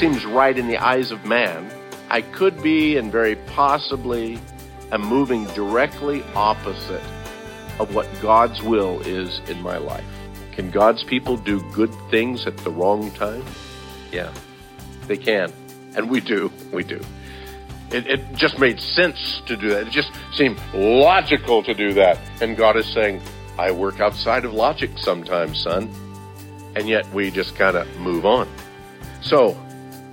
seems right in the eyes of man, I could be and very possibly am moving directly opposite of what God's will is in my life. Can God's people do good things at the wrong time? Yeah, they can. And we do. We do. It, it just made sense to do that. It just seemed logical to do that. And God is saying, I work outside of logic sometimes, son. And yet we just kind of move on. So,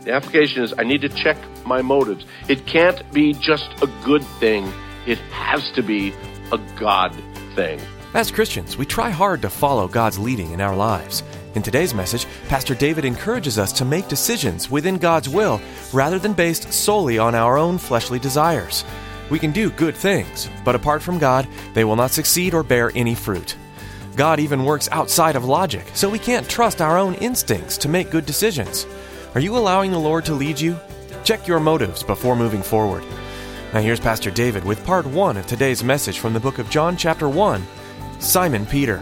the application is I need to check my motives. It can't be just a good thing, it has to be a God thing. As Christians, we try hard to follow God's leading in our lives. In today's message, Pastor David encourages us to make decisions within God's will rather than based solely on our own fleshly desires. We can do good things, but apart from God, they will not succeed or bear any fruit. God even works outside of logic, so we can't trust our own instincts to make good decisions. Are you allowing the Lord to lead you? Check your motives before moving forward. Now, here's Pastor David with part one of today's message from the book of John, chapter 1 Simon Peter.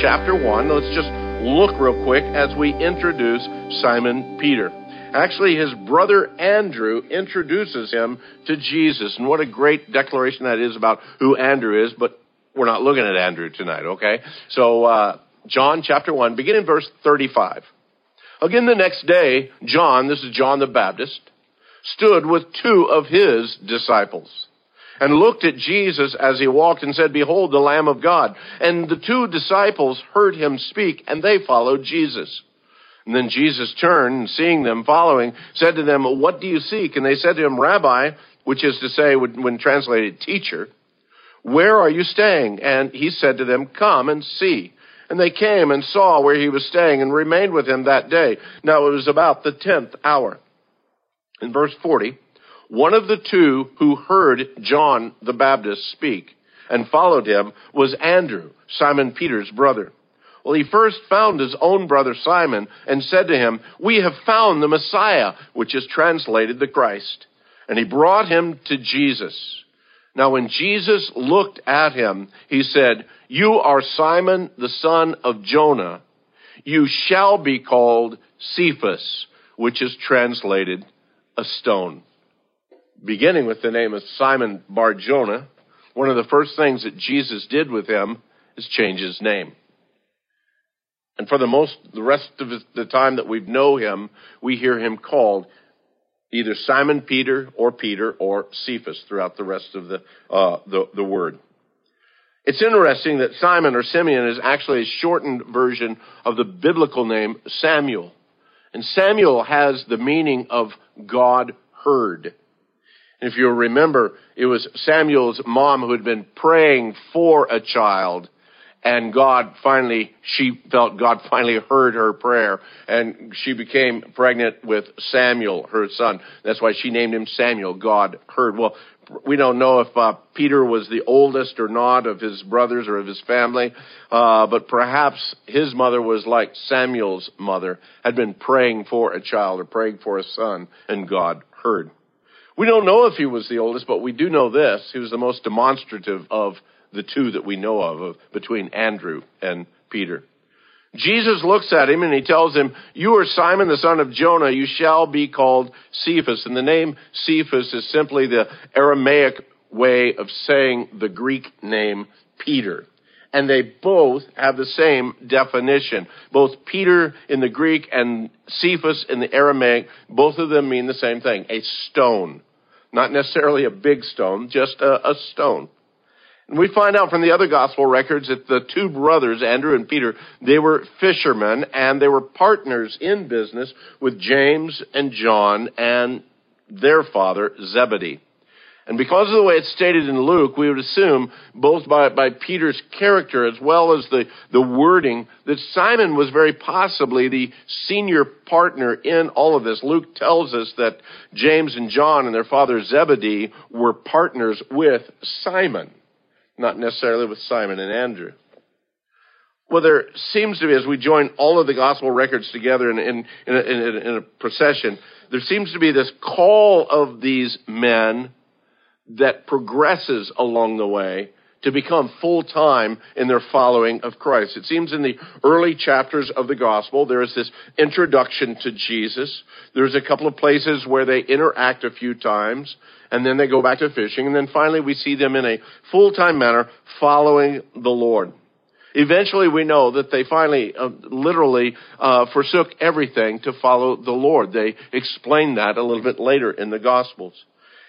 Chapter 1. Let's just look real quick as we introduce Simon Peter. Actually, his brother Andrew introduces him to Jesus. And what a great declaration that is about who Andrew is, but we're not looking at Andrew tonight, okay? So, uh, John chapter 1, begin in verse 35. Again, the next day, John, this is John the Baptist, stood with two of his disciples and looked at Jesus as he walked and said, Behold, the Lamb of God. And the two disciples heard him speak, and they followed Jesus. And then Jesus turned, and seeing them following, said to them, What do you seek? And they said to him, Rabbi, which is to say, when translated, teacher, where are you staying? And he said to them, Come and see. And they came and saw where he was staying and remained with him that day. Now it was about the tenth hour. In verse 40, one of the two who heard John the Baptist speak and followed him was Andrew, Simon Peter's brother. Well, he first found his own brother Simon and said to him, We have found the Messiah, which is translated the Christ. And he brought him to Jesus. Now, when Jesus looked at him, he said, You are Simon, the son of Jonah. You shall be called Cephas, which is translated a stone. Beginning with the name of Simon Bar Jonah, one of the first things that Jesus did with him is change his name. And for the most, the rest of the time that we know him, we hear him called either Simon Peter or Peter or Cephas throughout the rest of the, uh, the, the word. It's interesting that Simon or Simeon is actually a shortened version of the biblical name Samuel. And Samuel has the meaning of God heard. If you remember, it was Samuel's mom who had been praying for a child and God finally, she felt God finally heard her prayer and she became pregnant with Samuel, her son. That's why she named him Samuel. God heard. Well, we don't know if uh, Peter was the oldest or not of his brothers or of his family, uh, but perhaps his mother was like Samuel's mother, had been praying for a child or praying for a son, and God heard. We don't know if he was the oldest, but we do know this. He was the most demonstrative of the two that we know of, of between Andrew and Peter. Jesus looks at him and he tells him, You are Simon the son of Jonah, you shall be called Cephas. And the name Cephas is simply the Aramaic way of saying the Greek name Peter. And they both have the same definition. Both Peter in the Greek and Cephas in the Aramaic, both of them mean the same thing, a stone. Not necessarily a big stone, just a, a stone. And we find out from the other gospel records that the two brothers, Andrew and Peter, they were fishermen and they were partners in business with James and John and their father, Zebedee. And because of the way it's stated in Luke, we would assume, both by, by Peter's character as well as the, the wording, that Simon was very possibly the senior partner in all of this. Luke tells us that James and John and their father Zebedee were partners with Simon, not necessarily with Simon and Andrew. Well, there seems to be, as we join all of the gospel records together in, in, in, a, in a procession, there seems to be this call of these men that progresses along the way to become full time in their following of Christ. It seems in the early chapters of the gospel, there is this introduction to Jesus. There's a couple of places where they interact a few times, and then they go back to fishing, and then finally we see them in a full time manner following the Lord. Eventually, we know that they finally, uh, literally, uh, forsook everything to follow the Lord. They explain that a little bit later in the Gospels.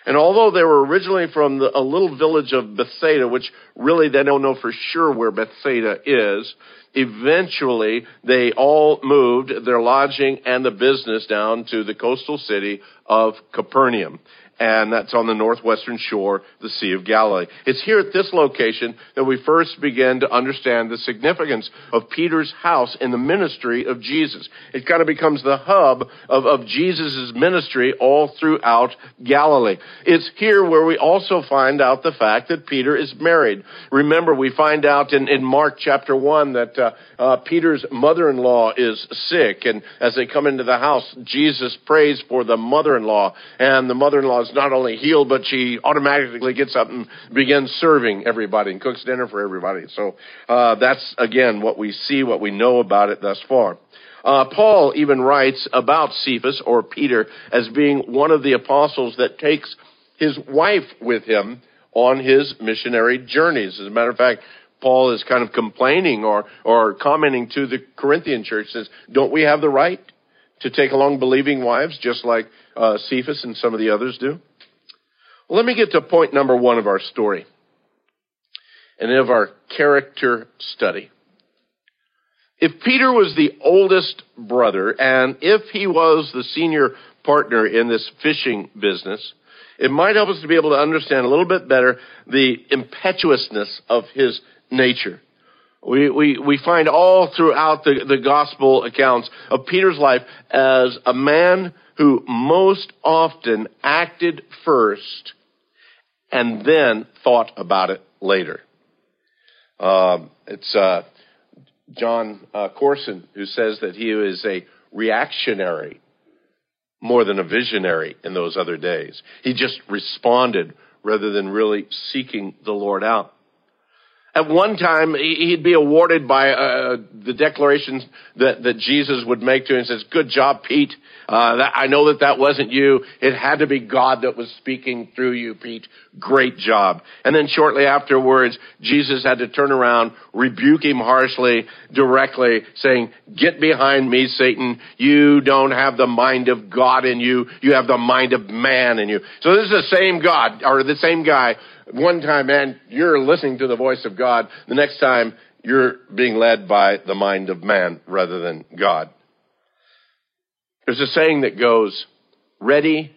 And although they were originally from the, a little village of Bethsaida, which really they don't know for sure where Bethsaida is, eventually they all moved their lodging and the business down to the coastal city of Capernaum and that's on the northwestern shore, the Sea of Galilee. It's here at this location that we first begin to understand the significance of Peter's house in the ministry of Jesus. It kind of becomes the hub of, of Jesus' ministry all throughout Galilee. It's here where we also find out the fact that Peter is married. Remember, we find out in, in Mark chapter 1 that uh, uh, Peter's mother-in-law is sick, and as they come into the house, Jesus prays for the mother-in-law, and the mother-in-law is not only healed, but she automatically gets up and begins serving everybody and cooks dinner for everybody. So uh, that's again what we see, what we know about it thus far. Uh, Paul even writes about Cephas or Peter as being one of the apostles that takes his wife with him on his missionary journeys. As a matter of fact, Paul is kind of complaining or, or commenting to the Corinthian church says, don't we have the right to take along believing wives just like uh, Cephas and some of the others do? Well, let me get to point number one of our story and of our character study. If Peter was the oldest brother and if he was the senior partner in this fishing business, it might help us to be able to understand a little bit better the impetuousness of his nature. We, we, we find all throughout the, the gospel accounts of Peter's life as a man who most often acted first and then thought about it later. Um, it's uh, Jon uh, Courson who says that he is a reactionary more than a visionary in those other days. He just responded rather than really seeking the Lord out. At one time, he'd be awarded by uh, the declarations that, that Jesus would make to him. He says, "Good job, Pete. Uh, that, I know that that wasn't you. It had to be God that was speaking through you, Pete. Great job." And then shortly afterwards, Jesus had to turn around, rebuke him harshly, directly, saying, "Get behind me, Satan. You don't have the mind of God in you. You have the mind of man in you." So this is the same God or the same guy one time, man, you're listening to the voice of God. The next time, you're being led by the mind of man rather than God. There's a saying that goes, ready,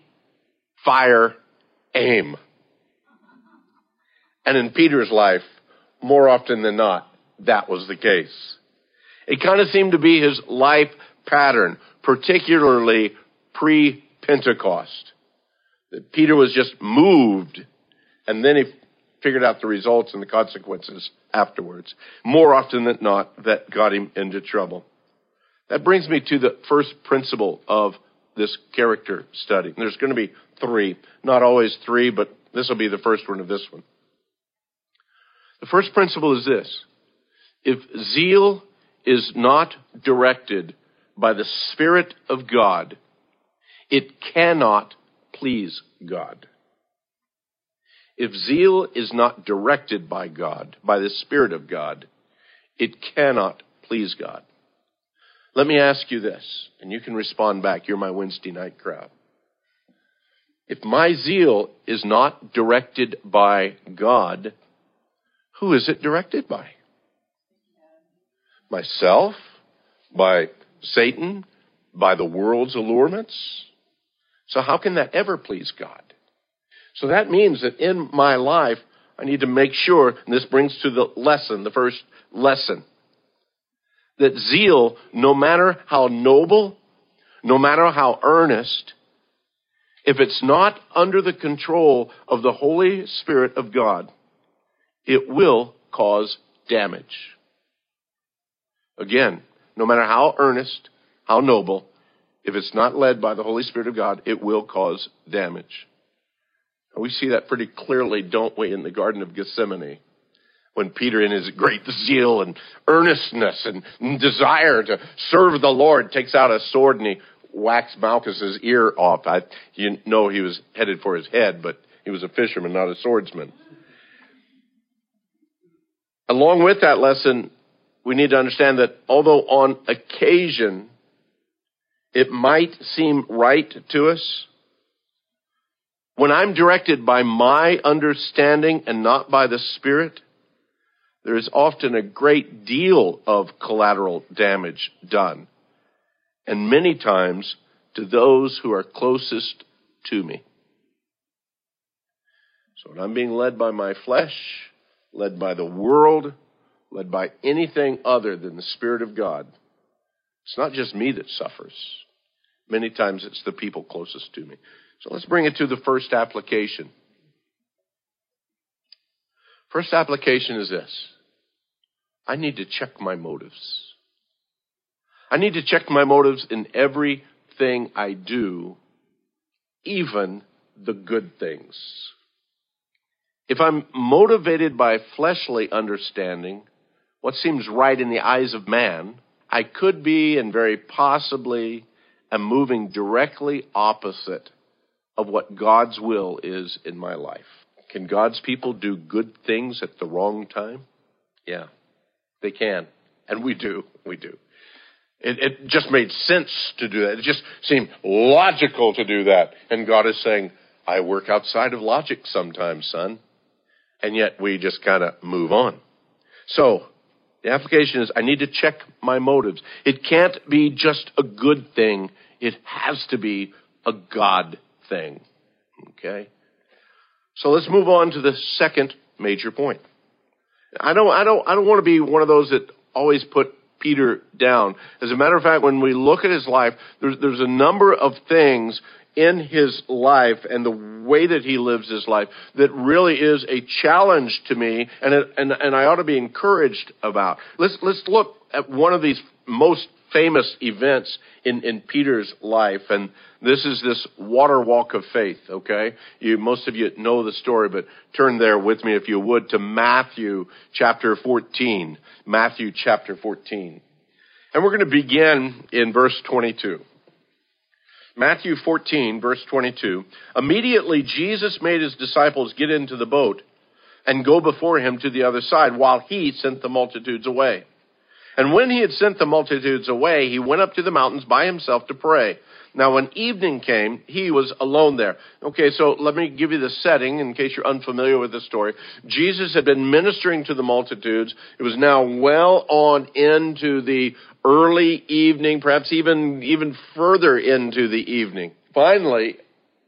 fire, aim. And in Peter's life, more often than not, that was the case. It kind of seemed to be his life pattern, particularly pre-Pentecost. That Peter was just moved and then he figured out the results and the consequences afterwards. More often than not, that got him into trouble. That brings me to the first principle of this character study. There's going to be three, not always three, but this will be the first one of this one. The first principle is this. If zeal is not directed by the Spirit of God, it cannot please God. If zeal is not directed by God, by the Spirit of God, It cannot please God. Let me ask you this, and you can respond back. You're my Wednesday night crowd. If my zeal is not directed by God, who is it directed by? Myself? By Satan? By the world's allurements? So how can that ever please God? So that means that in my life, I need to make sure, and this brings to the lesson, the first lesson, that zeal, no matter how noble, no matter how earnest, if it's not under the control of the Holy Spirit of God, it will cause damage. Again, no matter how earnest, how noble, if it's not led by the Holy Spirit of God, it will cause damage. We see that pretty clearly, don't we, in the Garden of Gethsemane? When Peter, in his great zeal and earnestness and desire to serve the Lord, takes out a sword and he whacks Malchus's ear off. I, you know he was headed for his head, but he was a fisherman, not a swordsman. Along with that lesson, we need to understand that although on occasion it might seem right to us, when I'm directed by my understanding and not by the Spirit, there is often a great deal of collateral damage done. And many times to those who are closest to me. So when I'm being led by my flesh, led by the world, led by anything other than the Spirit of God, it's not just me that suffers. Many times it's the people closest to me. So let's bring it to the first application. First application is this I need to check my motives. I need to check my motives in everything I do, even the good things. If I'm motivated by fleshly understanding, what seems right in the eyes of man, I could be and very possibly am moving directly opposite of what God's will is in my life. Can God's people do good things at the wrong time? Yeah, they can. And we do. We do. It, it just made sense to do that. It just seemed logical to do that. And God is saying, I work outside of logic sometimes, son. And yet we just kind of move on. So, the application is I need to check my motives. It can't be just a good thing. It has to be a God thing. Okay? So let's move on to the second major point. I don't, I don't, I don't want to be one of those that always put Peter down. As a matter of fact, when we look at his life, there's, there's a number of things in his life and the way that he lives his life that really is a challenge to me and, and, and I ought to be encouraged about. Let's, let's look at one of these most famous events in, in Peter's life, and this is this water walk of faith, okay? You, most of you know the story, but turn there with me if you would to Matthew chapter 14. Matthew chapter 14. And we're going to begin in verse 22. Matthew 14, verse 22. Immediately Jesus made his disciples get into the boat and go before him to the other side while he sent the multitudes away. And when he had sent the multitudes away, he went up to the mountains by himself to pray. Now, when evening came, he was alone there. Okay, so let me give you the setting in case you're unfamiliar with the story. Jesus had been ministering to the multitudes. It was now well on into the early evening, perhaps even, even further into the evening. Finally,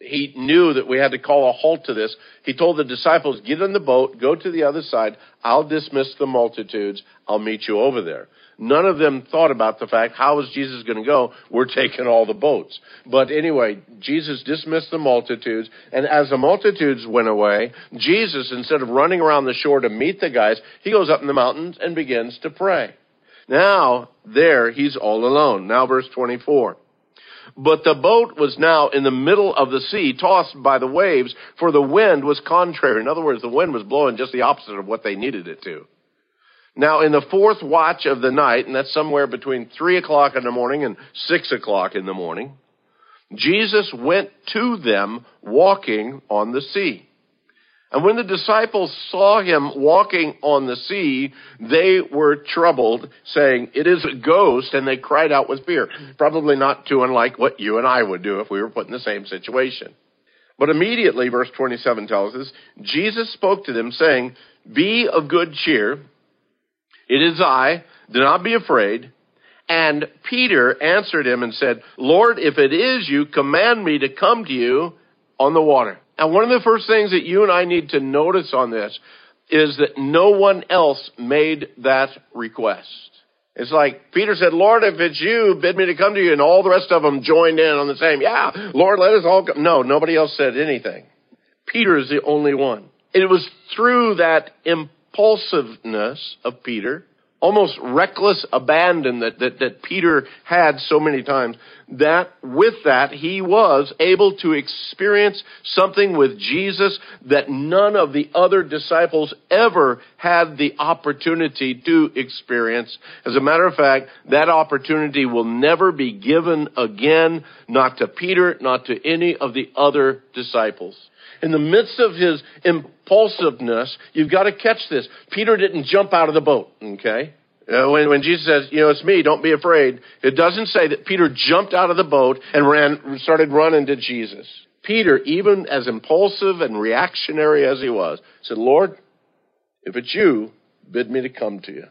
he knew that we had to call a halt to this. He told the disciples, get in the boat, go to the other side. I'll dismiss the multitudes. I'll meet you over there. None of them thought about the fact, how is Jesus going to go? We're taking all the boats. But anyway, Jesus dismissed the multitudes, and as the multitudes went away, Jesus, instead of running around the shore to meet the guys, he goes up in the mountains and begins to pray. Now, there, he's all alone. Now verse 24. But the boat was now in the middle of the sea, tossed by the waves, for the wind was contrary. In other words, the wind was blowing just the opposite of what they needed it to. Now, in the fourth watch of the night, and that's somewhere between three o'clock in the morning and six o'clock in the morning, Jesus went to them walking on the sea. And when the disciples saw him walking on the sea, they were troubled, saying, It is a ghost, and they cried out with fear. Probably not too unlike what you and I would do if we were put in the same situation. But immediately, verse 27 tells us, Jesus spoke to them, saying, Be of good cheer. It is I. Do not be afraid. And Peter answered him and said, Lord, if it is you, command me to come to you on the water. And one of the first things that you and I need to notice on this is that no one else made that request. It's like Peter said, Lord, if it's you, bid me to come to you. And all the rest of them joined in on the same, yeah, Lord, let us all go. No, nobody else said anything. Peter is the only one. It was through that impulsiveness of Peter almost reckless abandon that, that, that Peter had so many times, that with that he was able to experience something with Jesus that none of the other disciples ever had the opportunity to experience. As a matter of fact, that opportunity will never be given again, not to Peter, not to any of the other disciples in the midst of his impulsiveness, you've got to catch this. Peter didn't jump out of the boat, okay? Uh, when, when Jesus says, you know, it's me, don't be afraid, it doesn't say that Peter jumped out of the boat and ran, started running to Jesus. Peter, even as impulsive and reactionary as he was, said, Lord, if it's you, bid me to come to you.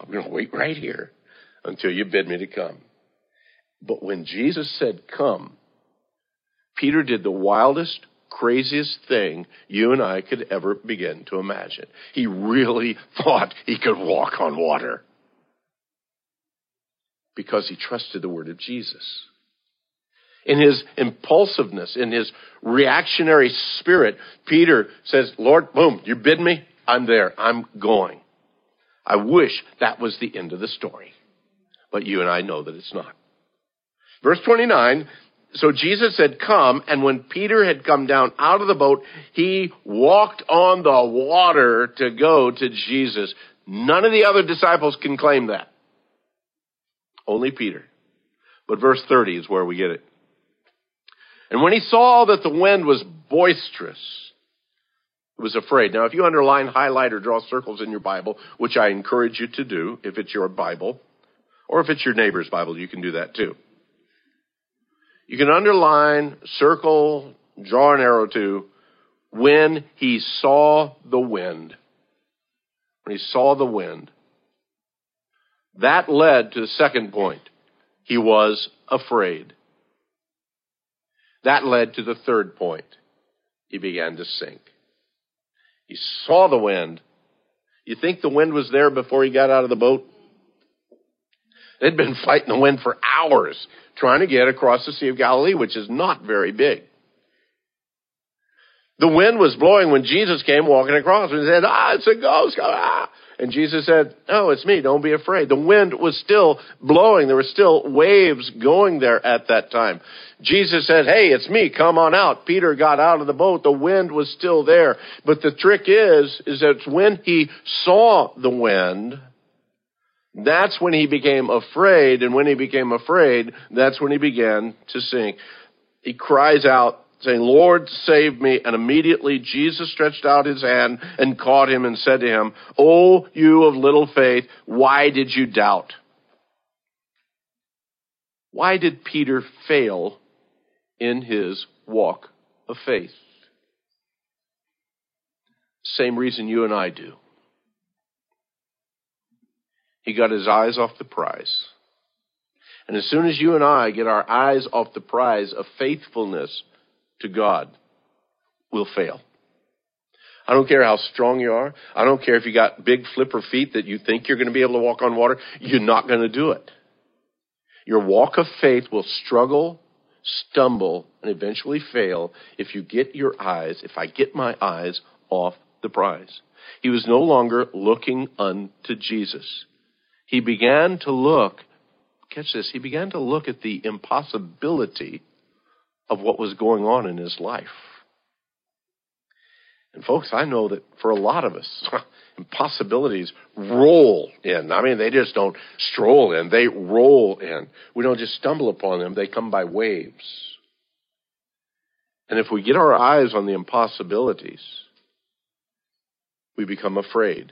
I'm going to wait right here until you bid me to come. But when Jesus said, come, Peter did the wildest, craziest thing you and I could ever begin to imagine. He really thought he could walk on water because he trusted the word of Jesus. In his impulsiveness, in his reactionary spirit, Peter says, Lord, boom, you bid me, I'm there, I'm going. I wish that was the end of the story. But you and I know that it's not. Verse 29 so Jesus had Come, and when Peter had come down out of the boat, he walked on the water to go to Jesus. None of the other disciples can claim that. Only Peter. But verse 30 is where we get it. And when he saw that the wind was boisterous, he was afraid. Now, if you underline, highlight, or draw circles in your Bible, which I encourage you to do if it's your Bible, or if it's your neighbor's Bible, you can do that too. You can underline, circle, draw an arrow to when he saw the wind. When he saw the wind. That led to the second point. He was afraid. That led to the third point. He began to sink. He saw the wind. You think the wind was there before he got out of the boat? They'd been fighting the wind for hours trying to get across the Sea of Galilee, which is not very big. The wind was blowing when Jesus came walking across and said, Ah, it's a ghost. Ah. And Jesus said, No, it's me. Don't be afraid. The wind was still blowing. There were still waves going there at that time. Jesus said, Hey, it's me. Come on out. Peter got out of the boat. The wind was still there. But the trick is, is that when he saw the wind, that's when he became afraid, and when he became afraid, that's when he began to sink. He cries out, saying, Lord, save me. And immediately Jesus stretched out his hand and caught him and said to him, O you of little faith, why did you doubt? Why did Peter fail in his walk of faith? Same reason you and I do. He got his eyes off the prize. And as soon as you and I get our eyes off the prize of faithfulness to God, we'll fail. I don't care how strong you are. I don't care if you got big flipper feet that you think you're going to be able to walk on water. You're not going to do it. Your walk of faith will struggle, stumble, and eventually fail if you get your eyes, if I get my eyes off the prize. He was no longer looking unto Jesus he began to look, catch this, he began to look at the impossibility of what was going on in his life. And folks, I know that for a lot of us, impossibilities roll in. I mean, they just don't stroll in, they roll in. We don't just stumble upon them, they come by waves. And if we get our eyes on the impossibilities, we become afraid.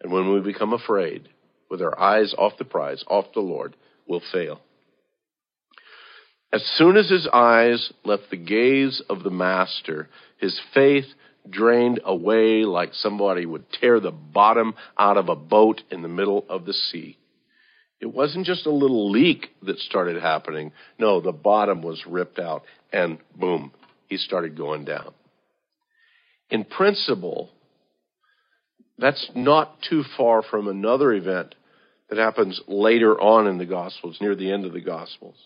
And when we become afraid, with our eyes off the prize, off the Lord, we'll fail. As soon as his eyes left the gaze of the master, his faith drained away like somebody would tear the bottom out of a boat in the middle of the sea. It wasn't just a little leak that started happening. No, the bottom was ripped out and boom, he started going down. In principle, that's not too far from another event that happens later on in the Gospels, near the end of the Gospels.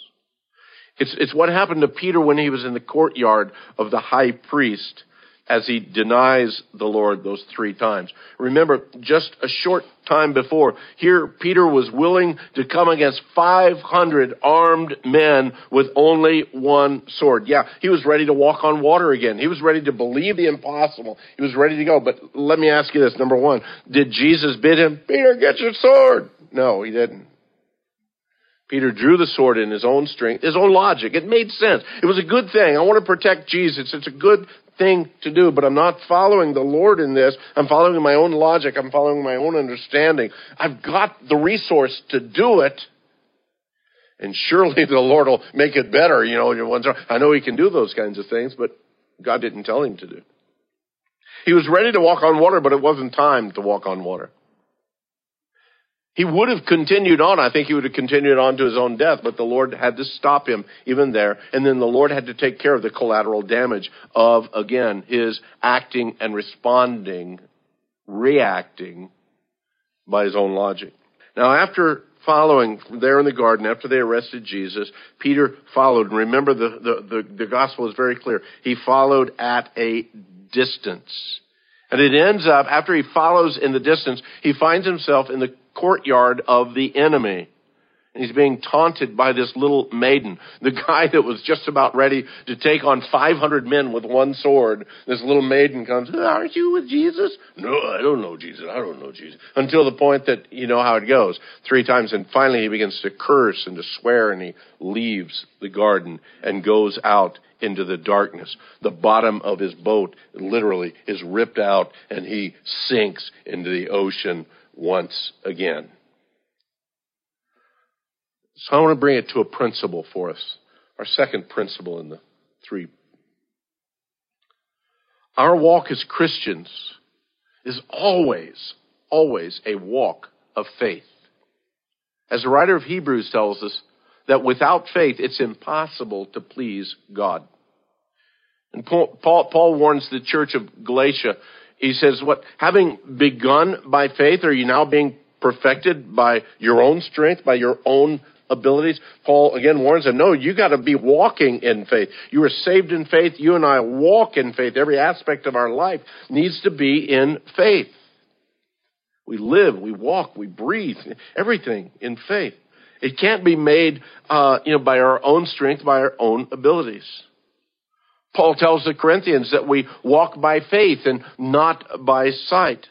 It's, it's what happened to Peter when he was in the courtyard of the high priest as he denies the Lord those three times. Remember, just a short time before, here Peter was willing to come against 500 armed men with only one sword. Yeah, he was ready to walk on water again. He was ready to believe the impossible. He was ready to go. But let me ask you this. Number one, did Jesus bid him, Peter, get your sword? No, he didn't. Peter drew the sword in his own strength, his own logic. It made sense. It was a good thing. I want to protect Jesus. It's a good thing to do, but I'm not following the Lord in this. I'm following my own logic. I'm following my own understanding. I've got the resource to do it. And surely the Lord will make it better. You know, I know He can do those kinds of things, but God didn't tell Him to do. He was ready to walk on water, but it wasn't time to walk on water. He would have continued on. I think he would have continued on to his own death, but the Lord had to stop him even there. And then the Lord had to take care of the collateral damage of, again, his acting and responding, reacting by his own logic. Now, after following there in the garden, after they arrested Jesus, Peter followed. And remember, the, the, the, the gospel is very clear. He followed at a distance. And it ends up, after he follows in the distance, he finds himself in the courtyard of the enemy. And he's being taunted by this little maiden. The guy that was just about ready to take on 500 men with one sword. This little maiden comes, aren't you with Jesus? No, I don't know Jesus. I don't know Jesus. Until the point that you know how it goes. Three times. And finally he begins to curse and to swear and he leaves the garden and goes out into the darkness. The bottom of his boat literally is ripped out and he sinks into the ocean once again. So I want to bring it to a principle for us. Our second principle in the three. Our walk as Christians is always, always a walk of faith. As the writer of Hebrews tells us, that without faith it's impossible to please God. And Paul, Paul, warns the church of Galatia he says, what, having begun by faith, are you now being perfected by your own strength, by your own abilities? Paul again warns them, no, you gotta be walking in faith. You are saved in faith. You and I walk in faith. Every aspect of our life needs to be in faith. We live, we walk, we breathe, everything in faith. It can't be made, uh, you know, by our own strength, by our own abilities. Paul tells the Corinthians that we walk by faith and not by sight.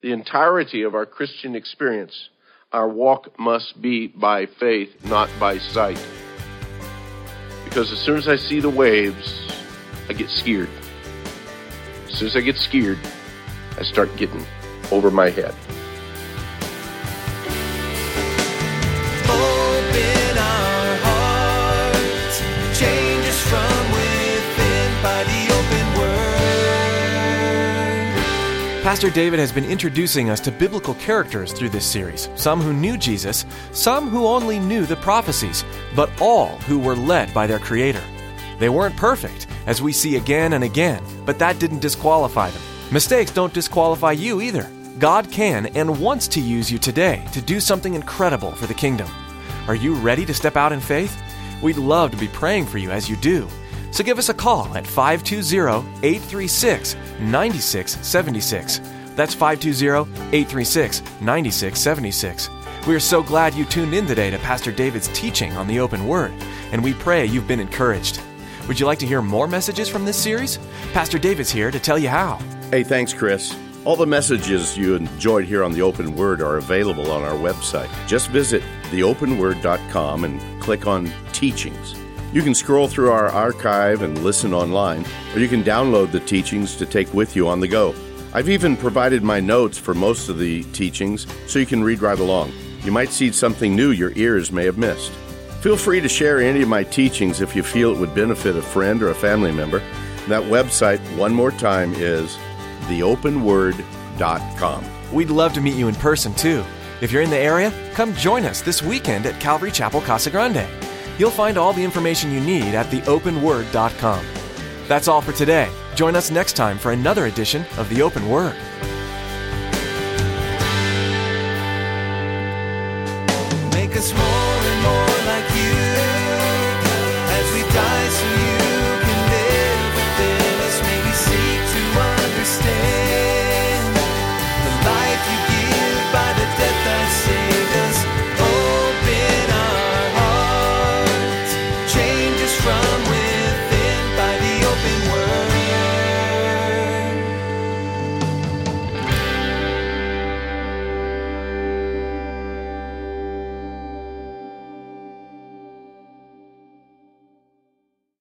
The entirety of our Christian experience, our walk must be by faith, not by sight. Because as soon as I see the waves, I get scared. As soon as I get scared, I start getting over my head. Pastor David has been introducing us to biblical characters through this series, some who knew Jesus, some who only knew the prophecies, but all who were led by their Creator. They weren't perfect, as we see again and again, but that didn't disqualify them. Mistakes don't disqualify you either. God can and wants to use you today to do something incredible for the kingdom. Are you ready to step out in faith? We'd love to be praying for you as you do. So give us a call at 520 836 9676. That's 520 836 9676. We are so glad you tuned in today to Pastor David's teaching on the open word, and we pray you've been encouraged. Would you like to hear more messages from this series? Pastor David's here to tell you how. Hey, thanks, Chris. All the messages you enjoyed here on the Open Word are available on our website. Just visit theopenword.com and click on Teachings. You can scroll through our archive and listen online, or you can download the teachings to take with you on the go. I've even provided my notes for most of the teachings so you can read right along. You might see something new your ears may have missed. Feel free to share any of my teachings if you feel it would benefit a friend or a family member. That website, one more time, is theopenword.com. We'd love to meet you in person too. If you're in the area, come join us this weekend at Calvary Chapel Casa Grande. You'll find all the information you need at theopenword.com. That's all for today. Join us next time for another edition of The Open Word.